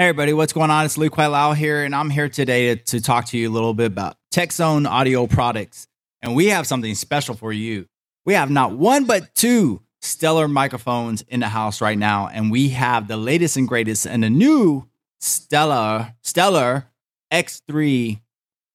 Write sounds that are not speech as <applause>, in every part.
Hey everybody, what's going on? It's Luke Lau here, and I'm here today to, to talk to you a little bit about TechZone audio products. And we have something special for you. We have not one but two stellar microphones in the house right now, and we have the latest and greatest and the new Stellar Stellar X3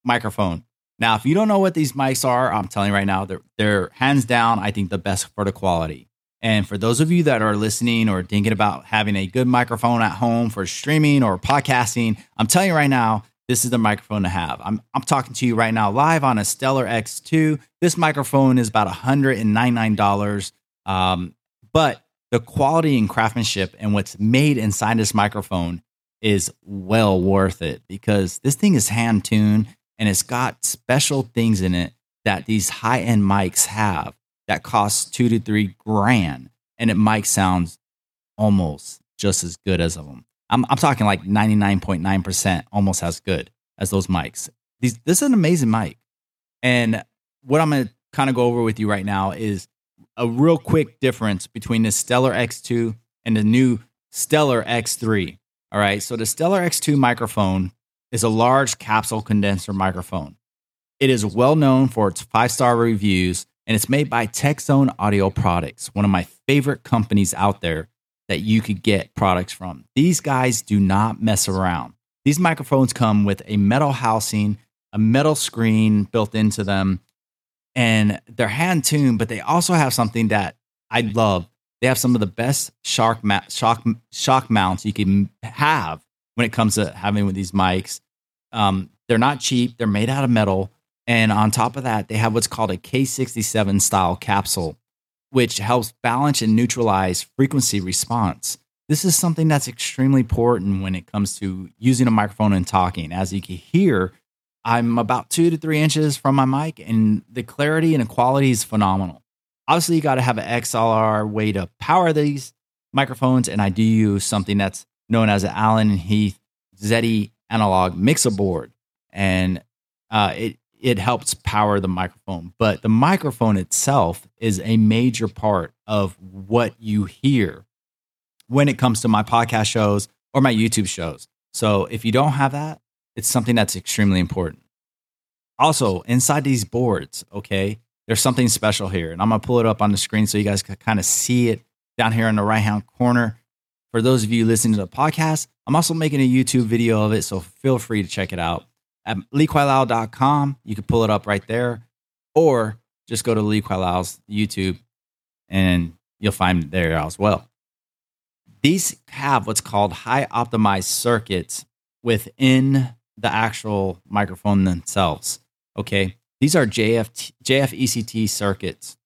microphone. Now, if you don't know what these mics are, I'm telling you right now, they're they're hands down, I think the best for the quality. And for those of you that are listening or thinking about having a good microphone at home for streaming or podcasting, I'm telling you right now, this is the microphone to have. I'm, I'm talking to you right now live on a Stellar X2. This microphone is about $199. Um, but the quality and craftsmanship and what's made inside this microphone is well worth it because this thing is hand tuned and it's got special things in it that these high end mics have that costs two to three grand, and it mic sounds almost just as good as of them. I'm, I'm talking like 99.9% almost as good as those mics. These, this is an amazing mic. And what I'm going to kind of go over with you right now is a real quick difference between the Stellar X2 and the new Stellar X3. All right. So the Stellar X2 microphone is a large capsule condenser microphone. It is well known for its five star reviews and it's made by TechZone Audio Products, one of my favorite companies out there that you could get products from. These guys do not mess around. These microphones come with a metal housing, a metal screen built into them, and they're hand tuned, but they also have something that I love. They have some of the best shock, ma- shock, shock mounts you can have when it comes to having with these mics. Um, they're not cheap, they're made out of metal and on top of that, they have what's called a K67 style capsule, which helps balance and neutralize frequency response. This is something that's extremely important when it comes to using a microphone and talking. As you can hear, I'm about two to three inches from my mic, and the clarity and quality is phenomenal. Obviously, you got to have an XLR way to power these microphones, and I do use something that's known as an Allen Heath ZedE analog mixer board, and uh, it it helps power the microphone. But the microphone itself is a major part of what you hear when it comes to my podcast shows or my YouTube shows. So if you don't have that, it's something that's extremely important. Also, inside these boards, okay, there's something special here. And I'm going to pull it up on the screen so you guys can kind of see it down here in the right hand corner. For those of you listening to the podcast, I'm also making a YouTube video of it. So feel free to check it out at leequailao.com. You can pull it up right there, or just go to Lee Quailao's YouTube and you'll find it there as well. These have what's called high optimized circuits within the actual microphone themselves. Okay. These are JF, JFET circuits.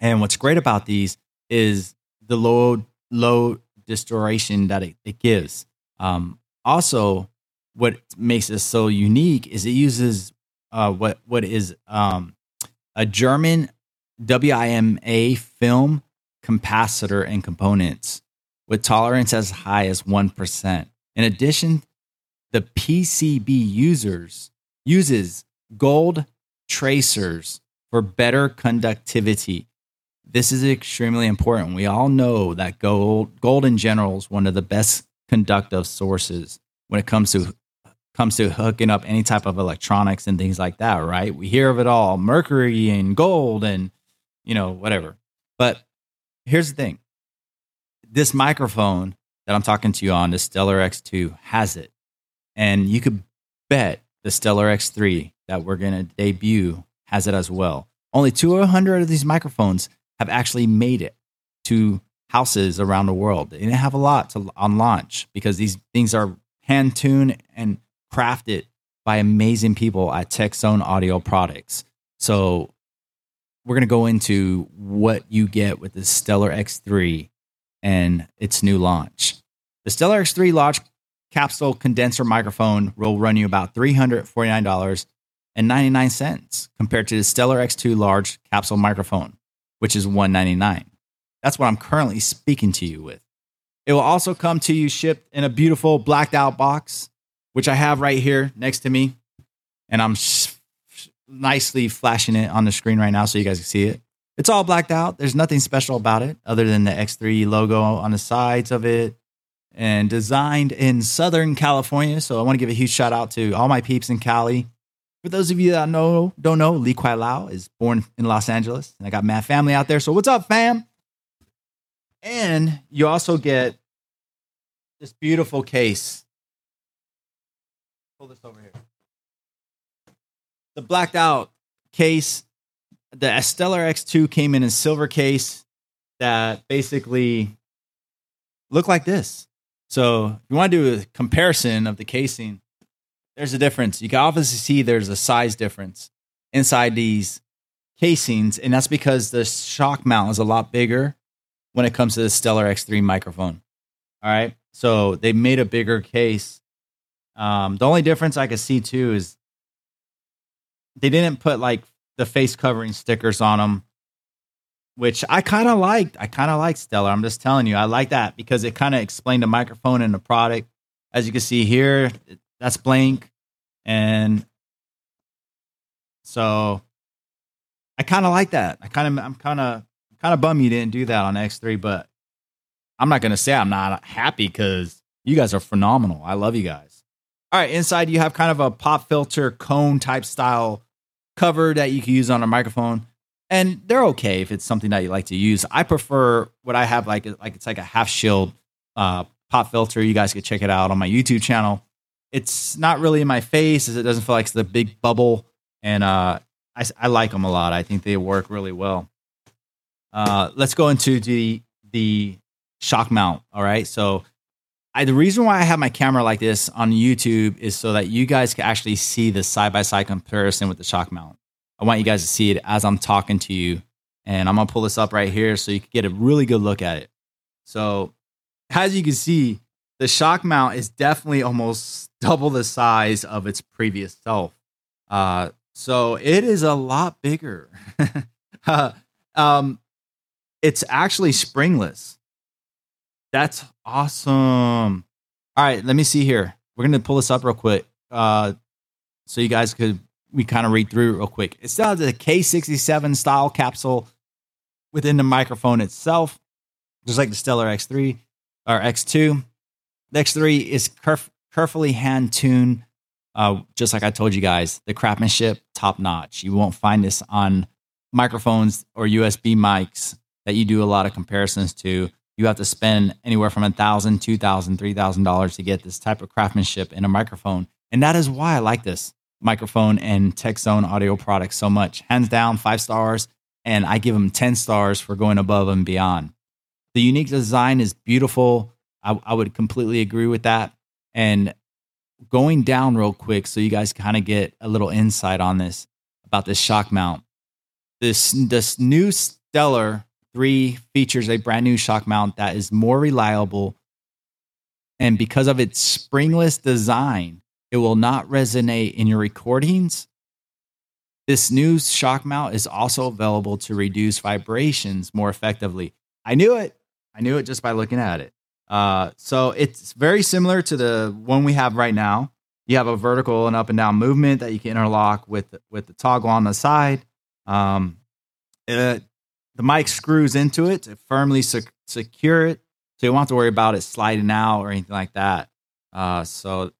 And what's great about these is the low, low distortion that it, it gives. Um, also, what makes it so unique is it uses uh, what what is um, a German WIMA film capacitor and components with tolerance as high as 1%. In addition, the PCB users uses gold tracers for better conductivity. This is extremely important. We all know that gold gold in general is one of the best conductive sources when it comes to comes to hooking up any type of electronics and things like that, right? We hear of it all, mercury and gold and you know, whatever. But here's the thing. This microphone that I'm talking to you on, the Stellar X2 has it. And you could bet the Stellar X3 that we're going to debut has it as well. Only 200 of these microphones have actually made it to houses around the world. They didn't have a lot to, on launch because these things are hand tuned and crafted by amazing people at TechZone Audio Products. So we're going to go into what you get with the Stellar X3 and its new launch. The Stellar X3 launch capsule condenser microphone will run you about $349.99 compared to the Stellar X2 large capsule microphone, which is 199. That's what I'm currently speaking to you with. It will also come to you shipped in a beautiful blacked out box which I have right here next to me, and I'm sh- nicely flashing it on the screen right now so you guys can see it. It's all blacked out. There's nothing special about it other than the X3 logo on the sides of it and designed in Southern California. So I want to give a huge shout out to all my peeps in Cali. For those of you that know don't know, Lee Kwai Lau is born in Los Angeles. And I got mad family out there. So what's up, fam? And you also get this beautiful case. Pull this over here. The blacked out case. The Stellar X2 came in a silver case that basically looked like this. So if you want to do a comparison of the casing, there's a difference. You can obviously see there's a size difference inside these casings, and that's because the shock mount is a lot bigger when it comes to the Stellar X3 microphone. All right, so they made a bigger case. Um, the only difference I could see too is they didn't put like the face covering stickers on them which I kind of liked. I kind of like Stellar. I'm just telling you, I like that because it kind of explained the microphone and the product. As you can see here, that's blank, and so I kind of like that. I kind of, I'm kind of, kind of bummed you didn't do that on X3, but I'm not gonna say I'm not happy because you guys are phenomenal. I love you guys. All right, inside you have kind of a pop filter cone type style cover that you can use on a microphone and they're okay if it's something that you like to use. I prefer what I have like like it's like a half shield uh, pop filter. You guys can check it out on my YouTube channel. It's not really in my face, as it doesn't feel like it's the big bubble, and uh, I, I like them a lot. I think they work really well. Uh, let's go into the the shock mount. All right, so I, the reason why I have my camera like this on YouTube is so that you guys can actually see the side by side comparison with the shock mount. I want you guys to see it as I'm talking to you. And I'm going to pull this up right here so you can get a really good look at it. So, as you can see, the shock mount is definitely almost <laughs> double the size of its previous self. Uh, so, it is a lot bigger. <laughs> uh, um, it's actually springless. That's awesome. All right, let me see here. We're to pull this up real quick uh, so you guys could we kind of read through real quick. It still has a K67 style capsule within the microphone itself, just like the Stellar X3 or X2. The X3 is caref- carefully hand tuned, uh, just like I told you guys. The craftsmanship top notch. You won't find this on microphones or USB mics that you do a lot of comparisons to. You have to spend anywhere from a thousand, two thousand, three thousand dollars to get this type of craftsmanship in a microphone, and that is why I like this microphone and TechZone audio products so much. Hands down, five stars. And I give them 10 stars for going above and beyond. The unique design is beautiful. I, I would completely agree with that. And going down real quick so you guys kind of get a little insight on this about this shock mount. This, this new Stellar 3 features a brand new shock mount that is more reliable. And because of its springless design, it will not resonate in your recordings. This new shock mount is also available to reduce vibrations more effectively. I knew it. I knew it just by looking at it. Uh, so it's very similar to the one we have right now. You have a vertical and up and down movement that you can interlock with with the toggle on the side. Um, it, the mic screws into it to firmly sec- secure it, so you don't have to worry about it sliding out or anything like that. Uh, so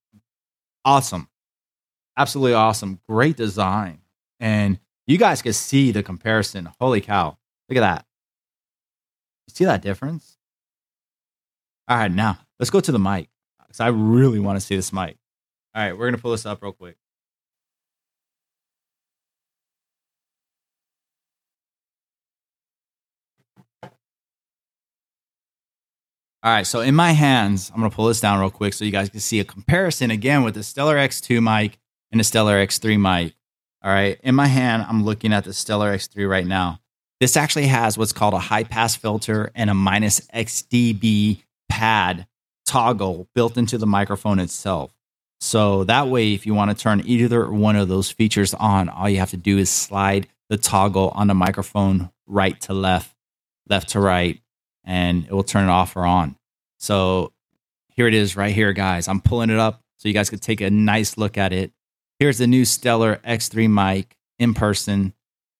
awesome. Absolutely awesome. Great design. And you guys can see the comparison. Holy cow. Look at that. You see that difference? All right, now let's go to the mic because I really want to see this mic. All right, we're going to pull this up real quick. All right, so in my hands, I'm gonna pull this down real quick so you guys can see a comparison again with the Stellar X2 mic and the Stellar X3 mic. All right, in my hand, I'm looking at the Stellar X3 right now. This actually has what's called a high pass filter and a minus XDB pad toggle built into the microphone itself. So that way, if you want to turn either one of those features on, all you have to do is slide the toggle on the microphone right to left, left to right, and it will turn it off or on. So here it is right here, guys. I'm pulling it up so you guys could take a nice look at it. Here's the new Stellar X3 mic in person.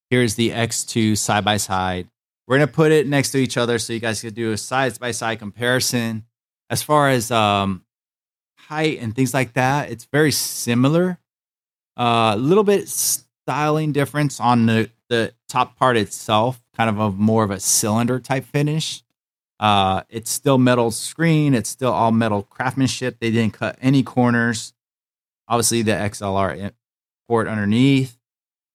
Here's the X2 side by side. We're going to put it next to each other so you guys can do a side by side comparison. as far as um, height and things like that, it's very similar. A uh, little bit styling difference on the, the top part itself, kind of a more of a cylinder type finish. Uh, it's still metal screen. It's still all metal craftsmanship. They didn't cut any corners. Obviously, the XLR port underneath.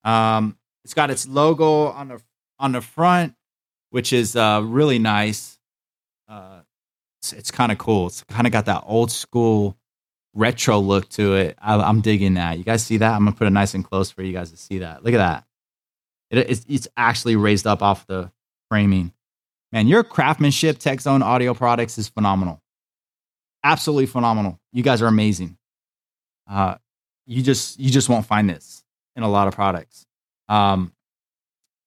Um, it's got its logo on the on the front, which is uh, really nice. Uh, it's, it's kind of cool. It's kind of got that old school retro look to it. I, am digging that. You guys see that? I'm gonna put it nice and close for you guys to see that. Look at that. It, it's, it's actually raised up off the framing. Man, your craftsmanship Tech Zone audio products is phenomenal. Absolutely phenomenal. You guys are amazing. Uh, you just you just won't find this in a lot of products. Um,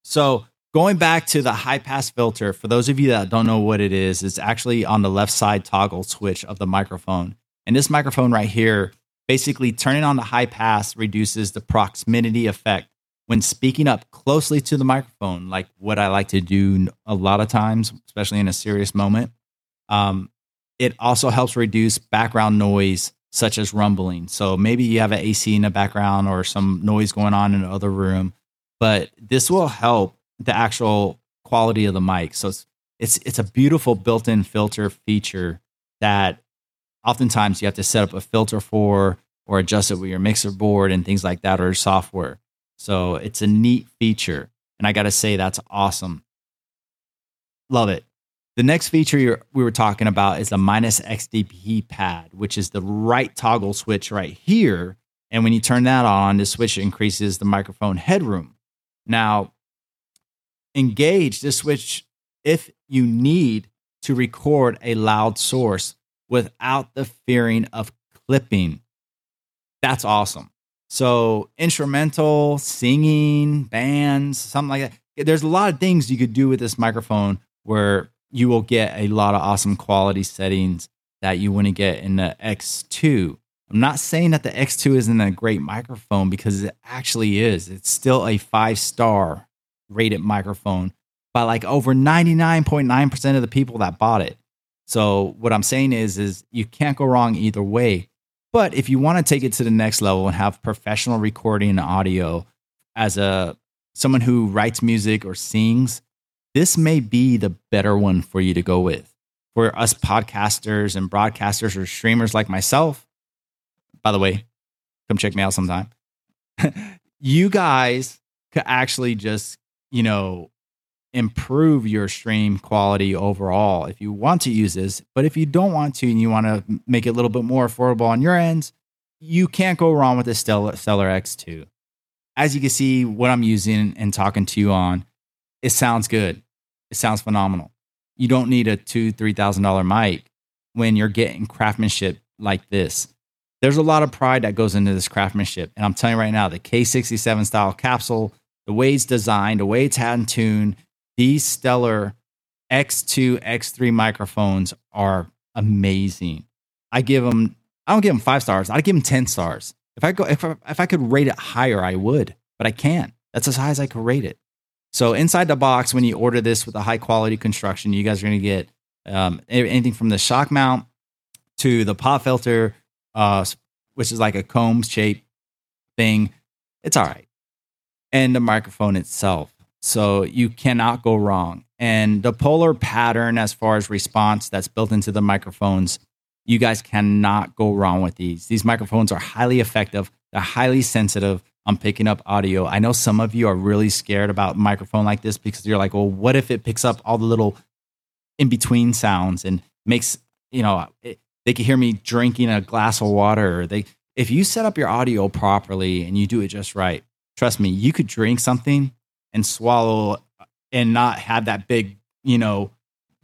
so going back to the high pass filter, for those of you that don't know what it is, it's actually on the left side toggle switch of the microphone. And this microphone right here, basically turning on the high pass reduces the proximity effect when speaking up closely to the microphone, like what I like to do a lot of times, especially in a serious moment. Um, it also helps reduce background noise such as rumbling. So maybe you have an AC in the background or some noise going on in another room, but this will help the actual quality of the mic. So it's it's it's a beautiful built-in filter feature that oftentimes you have to set up a filter for or adjust it with your mixer board and things like that or software. So it's a neat feature. And I got to say, that's awesome. Love it. The next feature we were talking about is the minus XDP pad, which is the right toggle switch right here. And when you turn that on, the switch increases the microphone headroom. Now, engage this switch if you need to record a loud source without the fearing of clipping. That's awesome. So, instrumental, singing, bands, something like that. There's a lot of things you could do with this microphone where you will get a lot of awesome quality settings that you wouldn't get in the X2. I'm not saying that the X2 isn't a great microphone because it actually is. It's still a five star rated microphone by like over 99.9% of the people that bought it. So what I'm saying is is you can't go wrong either way. But if you want to take it to the next level and have professional recording and audio as a someone who writes music or sings, this may be the better one for you to go with. For us podcasters and broadcasters or streamers like myself, by the way, come check me out sometime. <laughs> you guys could actually just, you know, improve your stream quality overall if you want to use this. But if you don't want to and you want to make it a little bit more affordable on your end, you can't go wrong with the Stellar, Stellar X2. As you can see, what I'm using and talking to you on, it sounds good. It sounds phenomenal. You don't need a two, three thousand dollar mic when you're getting craftsmanship like this. There's a lot of pride that goes into this craftsmanship. And I'm telling you right now, the K67 style capsule, the way it's designed, the way it's hand tuned, these stellar X2, X3 microphones are amazing. I give them, I don't give them five stars. I give them 10 stars. If I go, if I, if I could rate it higher, I would, but I can't. That's as high as I could rate it. So inside the box, when you order this with a high quality construction, you guys are going to get um, anything from the shock mount to the pop filter, uh, which is like a comb shape thing. It's all right, and the microphone itself. So you cannot go wrong. And the polar pattern, as far as response that's built into the microphones, you guys cannot go wrong with these. These microphones are highly effective. They're highly sensitive. I'm picking up audio. I know some of you are really scared about microphone like this because you're like, well, what if it picks up all the little in between sounds and makes you know it, they can hear me drinking a glass of water. Or They if you set up your audio properly and you do it just right, trust me, you could drink something and swallow and not have that big you know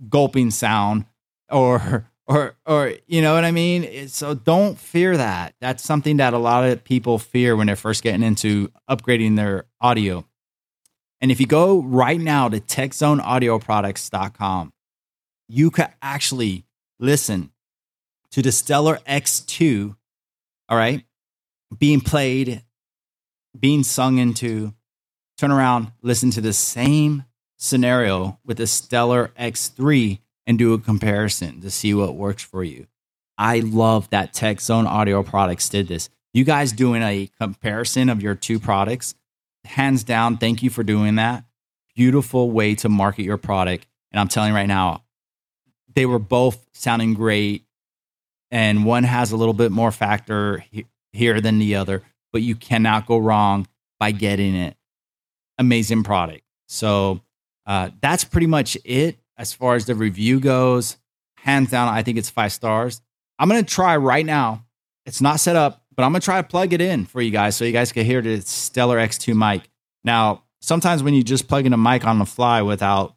gulping sound or <laughs> or or you know what I mean. So don't fear that. That's something that a lot of people fear when they're first getting into upgrading their audio. And if you go right now to techzoneaudioproducts.com, you can actually listen to the Stellar X2, all right, being played, being sung into, turn around, listen to the same scenario with the Stellar X3 and do a comparison to see what works for you. I love that Tech Zone Audio Products did this. You guys doing a comparison of your two products, hands down, thank you for doing that. Beautiful way to market your product. And I'm telling you right now, they were both sounding great. And one has a little bit more factor here than the other, but you cannot go wrong by getting it. Amazing product. So uh, that's pretty much it as far as the review goes. Hands down, I think it's five stars. I'm going to try right now. It's not set up, but I'm going to try to plug it in for you guys so you guys can hear the Stellar X2 mic. Now, sometimes when you just plug in a mic on the fly without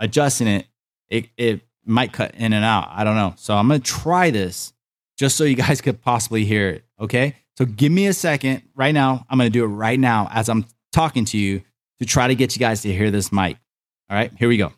adjusting it, it, it might cut in and out. I don't know. So I'm going to try this just so you guys could possibly hear it. Okay. So give me a second right now. I'm going to do it right now as I'm talking to you to try to get you guys to hear this mic. All right, here we go.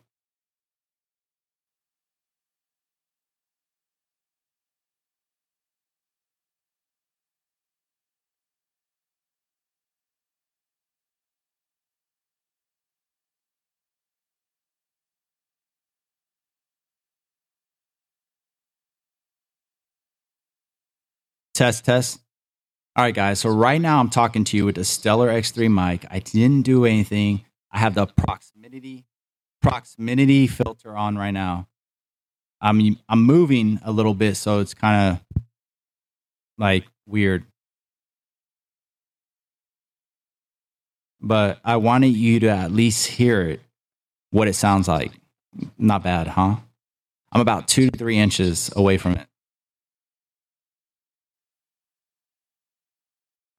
Test, test. All right, guys. So right now I'm talking to you with the Stellar X3 mic. I didn't do anything. I have the proximity proximity filter on right now. I'm I'm moving a little bit, so it's kind of like weird. But I wanted you to at least hear it, what it sounds like. Not bad, huh? I'm about two to three inches away from it.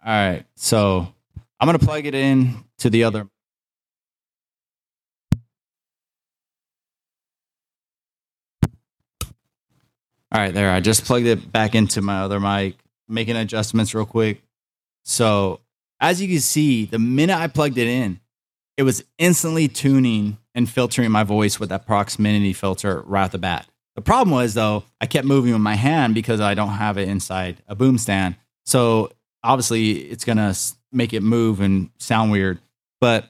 All right. So I'm going to plug it in to the other. All right, there. I just plugged it back into my other mic, making adjustments real quick. So, as you can see, the minute I plugged it in, it was instantly tuning and filtering my voice with that proximity filter right off the bat. The problem was, though, I kept moving with my hand because I don't have it inside a boom stand. So obviously it's going to make it move and sound weird. But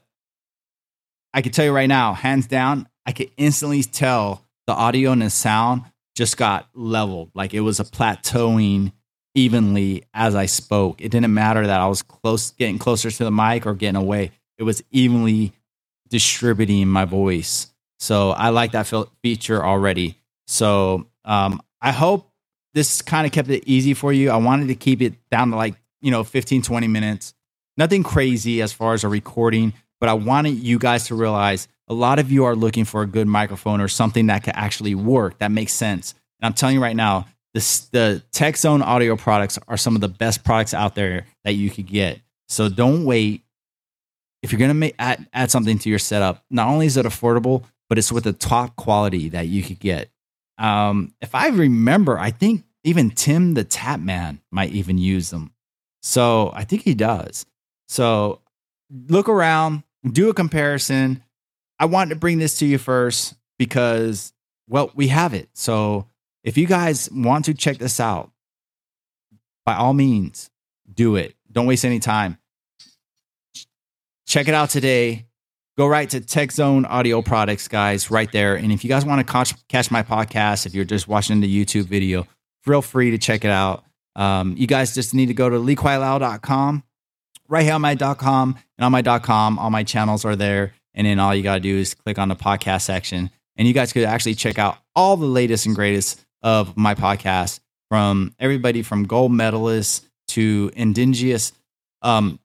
I can tell you right now, hands down, I could instantly tell the audio and the sound just got leveled. Like it was a plateauing evenly as I spoke. It didn't matter that I was close, getting closer to the mic or getting away. It was evenly distributing my voice. So I like that feature already. So um, I hope this kind of kept it easy for you. I wanted to keep it down to like you know, 15, 20 minutes. Nothing crazy as far as a recording, but I wanted you guys to realize a lot of you are looking for a good microphone or something that can actually work, that makes sense. And I'm telling you right now, this, the Tech Zone audio products are some of the best products out there that you could get. So don't wait. If you're going to make add, add something to your setup, not only is it affordable, but it's with the top quality that you could get. Um, if I remember, I think even Tim the Tatman might even use them. So I think he does. So look around, do a comparison. I wanted to bring this to you first because, well, we have it. So if you guys want to check this out, by all means, do it. Don't waste any time. Check it out today. Go right to Tech Zone Audio Products, guys, right there. And if you guys want to catch, catch my podcast, if you're just watching the YouTube video, feel free to check it out. Um, you guys just need to go to leequietloud.com, right here on my.com, and on my.com, all my channels are there. And then all you got to do is click on the podcast section. And you guys could actually check out all the latest and greatest of my podcast from everybody from gold medalists to indigenous um,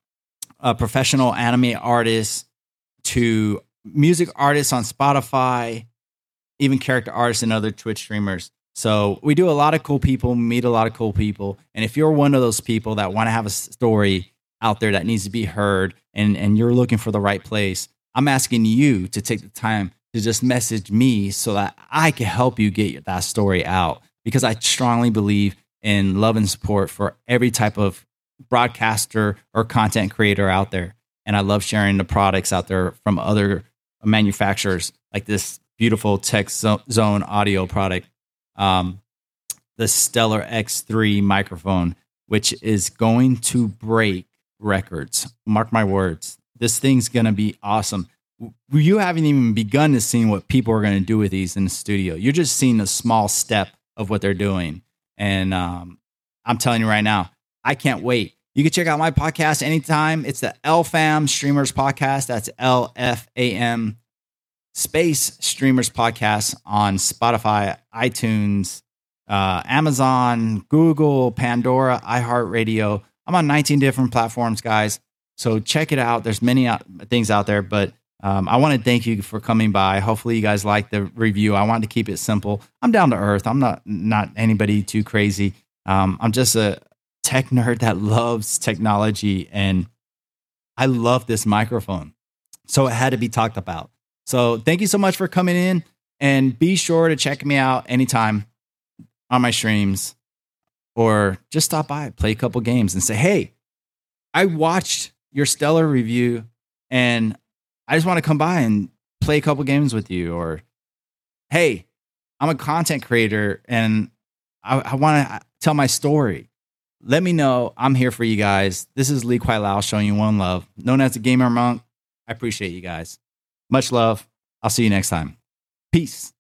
uh, professional anime artists to music artists on Spotify, even character artists and other Twitch streamers. So we do a lot of cool people, meet a lot of cool people. And if you're one of those people that want to have a story out there that needs to be heard and, and you're looking for the right place, I'm asking you to take the time to just message me so that I can help you get that story out. Because I strongly believe in love and support for every type of broadcaster or content creator out there. And I love sharing the products out there from other manufacturers like this beautiful Tech Zone audio product um, the Stellar X3 microphone, which is going to break records. Mark my words. This thing's going to be awesome. you haven't even begun to see what people are going to do with these in the studio. You're just seeing a small step of what they're doing. And um, I'm telling you right now, I can't wait. You can check out my podcast anytime. It's the LFAM Streamers Podcast. That's L F A M Space Streamers Podcast on Spotify, iTunes, uh, Amazon, Google, Pandora, iHeartRadio. I'm on 19 different platforms, guys. So check it out. There's many out, things out there, but um, I want to thank you for coming by. Hopefully, you guys like the review. I wanted to keep it simple. I'm down to earth. I'm not not anybody too crazy. Um, I'm just a tech nerd that loves technology, and I love this microphone. So it had to be talked about. So thank you so much for coming in, and be sure to check me out anytime on my streams, or just stop by, play a couple games, and say, "Hey, I watched your stellar review, and I just want to come by and play a couple games with you. Or, hey, I'm a content creator and I, I want to uh, tell my story. Let me know. I'm here for you guys. This is Lee Kwai Lao showing you one love, known as the Gamer Monk. I appreciate you guys. Much love. I'll see you next time. Peace.